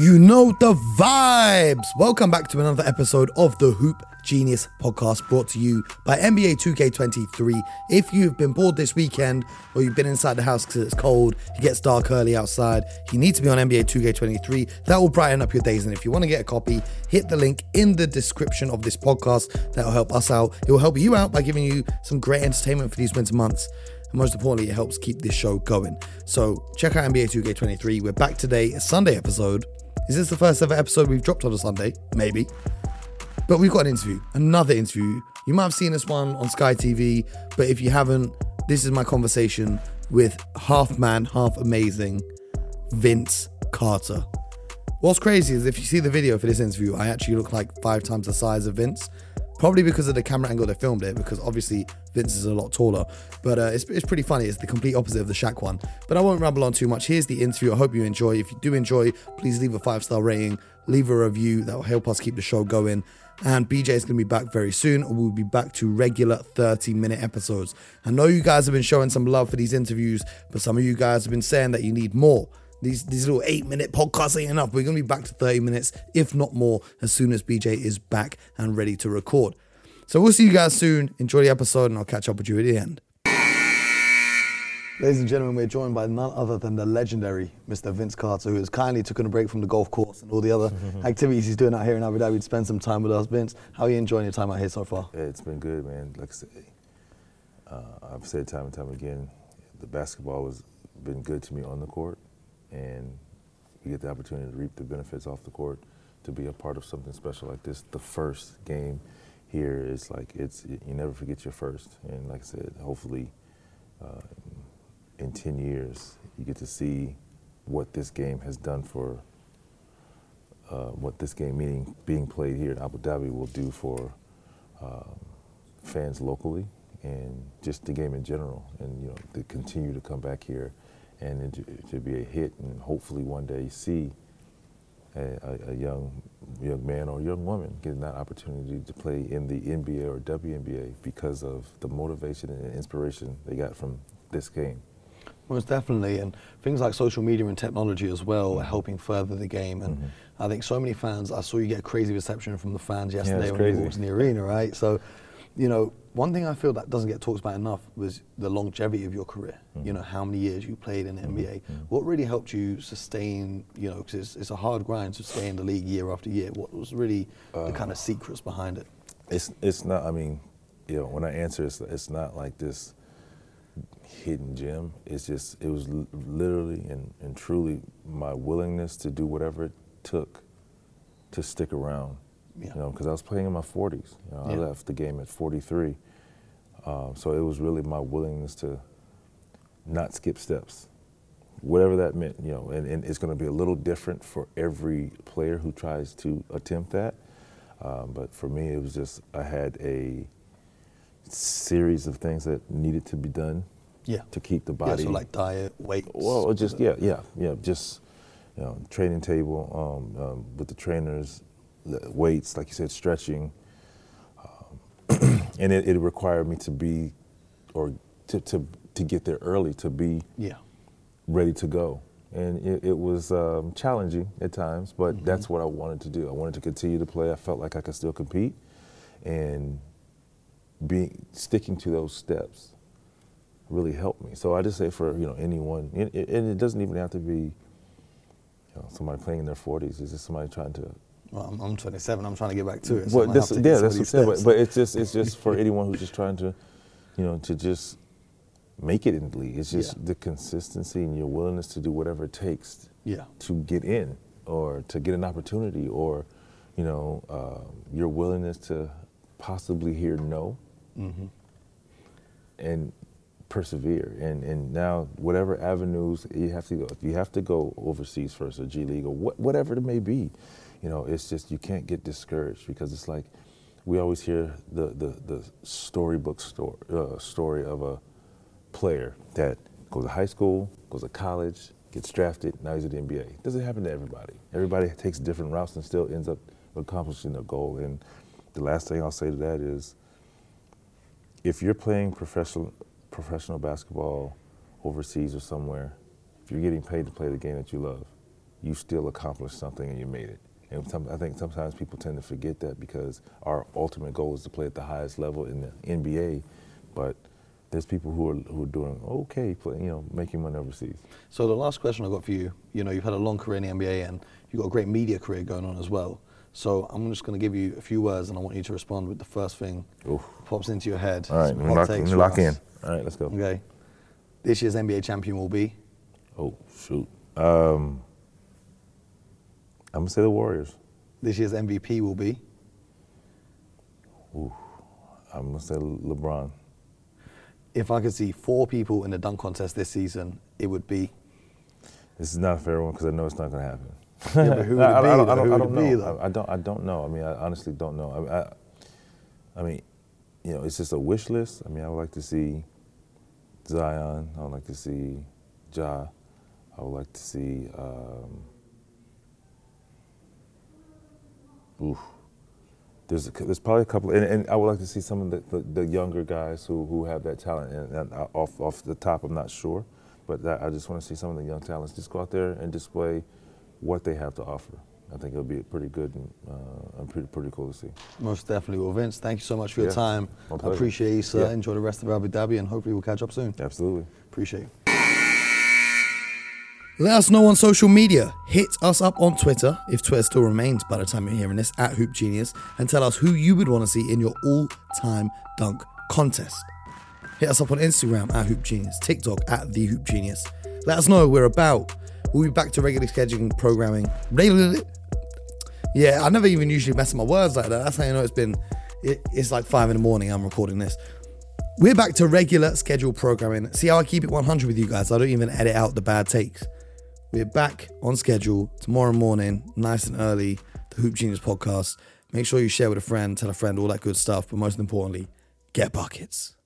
You know the vibes. Welcome back to another episode of the Hoop Genius podcast brought to you by NBA 2K23. If you've been bored this weekend or you've been inside the house because it's cold, it gets dark early outside, you need to be on NBA 2K23. That will brighten up your days. And if you want to get a copy, hit the link in the description of this podcast. That will help us out. It will help you out by giving you some great entertainment for these winter months. And most importantly, it helps keep this show going. So check out NBA 2K23. We're back today, a Sunday episode. Is this the first ever episode we've dropped on a Sunday? Maybe. But we've got an interview, another interview. You might have seen this one on Sky TV, but if you haven't, this is my conversation with half man, half amazing Vince Carter. What's crazy is if you see the video for this interview, I actually look like five times the size of Vince. Probably because of the camera angle they filmed it, because obviously Vince is a lot taller. But uh, it's, it's pretty funny. It's the complete opposite of the Shaq one. But I won't ramble on too much. Here's the interview. I hope you enjoy. If you do enjoy, please leave a five star rating, leave a review. That will help us keep the show going. And BJ is going to be back very soon. We'll be back to regular 30 minute episodes. I know you guys have been showing some love for these interviews, but some of you guys have been saying that you need more. These, these little eight minute podcasts ain't enough. We're going to be back to 30 minutes, if not more, as soon as BJ is back and ready to record. So we'll see you guys soon. Enjoy the episode, and I'll catch up with you at the end. Ladies and gentlemen, we're joined by none other than the legendary Mr. Vince Carter, who has kindly taken a break from the golf course and all the other activities he's doing out here in Abu Dhabi to spend some time with us. Vince, how are you enjoying your time out here so far? Yeah, it's been good, man. Like I said, uh, I've said time and time again, the basketball has been good to me on the court, and you get the opportunity to reap the benefits off the court, to be a part of something special like this. The first game here is like it's you never forget your first, and like I said, hopefully, uh, in ten years, you get to see what this game has done for. Uh, what this game, meaning being played here in Abu Dhabi, will do for um, fans locally and just the game in general, and you know to continue to come back here and to, to be a hit, and hopefully one day see a, a, a, young young man or young woman getting that opportunity to play in the NBA or WNBA because of the motivation and inspiration they got from this game. Most definitely, and things like social media and technology as well mm-hmm. are helping further the game. And mm-hmm. I think so many fans. I saw you get a crazy reception from the fans yesterday yeah, when crazy. you walked in the arena, right? So, you know, one thing I feel that doesn't get talked about enough was the longevity of your career. Mm-hmm. You know, how many years you played in the NBA. Mm-hmm. What really helped you sustain? You know, because it's, it's, a hard grind to stay in the league year after year. What was really uh, the kind of secrets behind it? It's it's not. I mean, you know, when I answer, it's, it's not like this hidden gem. It's just it was l- literally and, and truly my willingness to do whatever it took to stick around. Yeah. You know, because I was playing in my 40s. You know, Yeah. I left the game at 43. Um, so it was really my willingness to not skip steps, whatever that meant. You know, and, and it's going to be a little different for every player who tries to attempt that. Um, but for me, it was just I had a series of things that needed to be done Yeah. to keep the Yeah, body. so like diet, weight. Well, just yeah, yeah, yeah, just you know, training table um, um, with the trainers, weights, like you said, stretching, and it, it required me to be, or to, to to get there early to be Yeah. ready to go, and it, it was um, challenging at times, but Mm-hmm. that's what I wanted to do. I wanted to continue to play. I felt like I could still compete, and being sticking to those steps really helped me. So I just say for you know anyone, and it, and it doesn't even have to be you know, somebody playing in their 40s. It's just somebody trying to. Well, I'm, I'm 27. I'm trying to get back to it. so Well, might this, have to yeah, that's what I'm saying. But, but it's just it's just for anyone who's just trying to, you know, to just make it in the league. It's just Yeah. the consistency and your willingness to do whatever it takes yeah. to get in or to get an opportunity or, you know, uh, your willingness to possibly hear no Mm-hmm. and persevere. And, and now, whatever avenues you have to go, if you have to go overseas first or G League or what, whatever it may be, you know, it's just you can't get discouraged because it's like we always hear the, the, the storybook story, uh, story of a player that goes to high school, goes to college, gets drafted, now he's at the NBA. It doesn't happen to everybody. Everybody takes different routes and still ends up accomplishing their goal. And the last thing I'll say to that is if you're playing professional professional basketball overseas or somewhere, if you're getting paid to play the game that you love, you still accomplished something and you made it. And some, I think sometimes people tend to forget that because our ultimate goal is to play at the highest level in the NBA, but there's people who are who are doing okay, play, you know, making money overseas. So the last question I've got for you, you know, you've had a long career in the NBA and you've got a great media career going on as well. So I'm just going to give you a few words and I want you to respond with the first thing Oof. pops into your head. All right, Some let me hot lock, takes let me from lock in. All right, let's go. Okay. This year's NBA champion will be Oh shoot. Um, I'm gonna say the Warriors. this year's MVP will be I'm gonna say LeBron. if I could see four people in the dunk contest this season, it would be This is not a fair one because I know it's not gonna happen. Yeah, but who would it I, I be, don't. I don't, I don't it be, know. I, I don't. I don't know. I mean, I honestly don't know. I, I, I mean, you know, it's just a wish list. I mean, I would like to see Zion. I would like to see Ja. I would like to see. Um, oof. There's a, there's probably a couple, and, and I would like to see some of the, the, the younger guys who, who have that talent. And, and I- off off the top, I'm not sure, but that, I just want to see some of the young talents just go out there and display what they have to offer. I think it'll be pretty good and, uh, and pretty pretty cool to see. most definitely. Well, Vince, thank you so much for your Yeah, time. I appreciate you, sir. Yeah. Enjoy the rest of Abu Dhabi and hopefully we'll catch up soon. Absolutely. Appreciate you. Let us know on social media. Hit us up on Twitter, if Twitter still remains by the time you're hearing this, at Hoop Genius, and tell us who you would want to see in your all time dunk contest. Hit us up on Instagram at Hoop Genius, TikTok at The Hoop Genius. Let us know we're about. We'll be back to regular scheduling programming. Yeah, I never even usually mess up my words like that. That's how you know it's been. It, it's like five in the morning. I'm recording this. We're back to regular scheduled programming. See how I keep it 100 with you guys. I don't even edit out the bad takes. We're back on schedule tomorrow morning, nice and early. The Hoop Genius podcast. Make sure you share with a friend, tell a friend, all that good stuff. But most importantly, get buckets.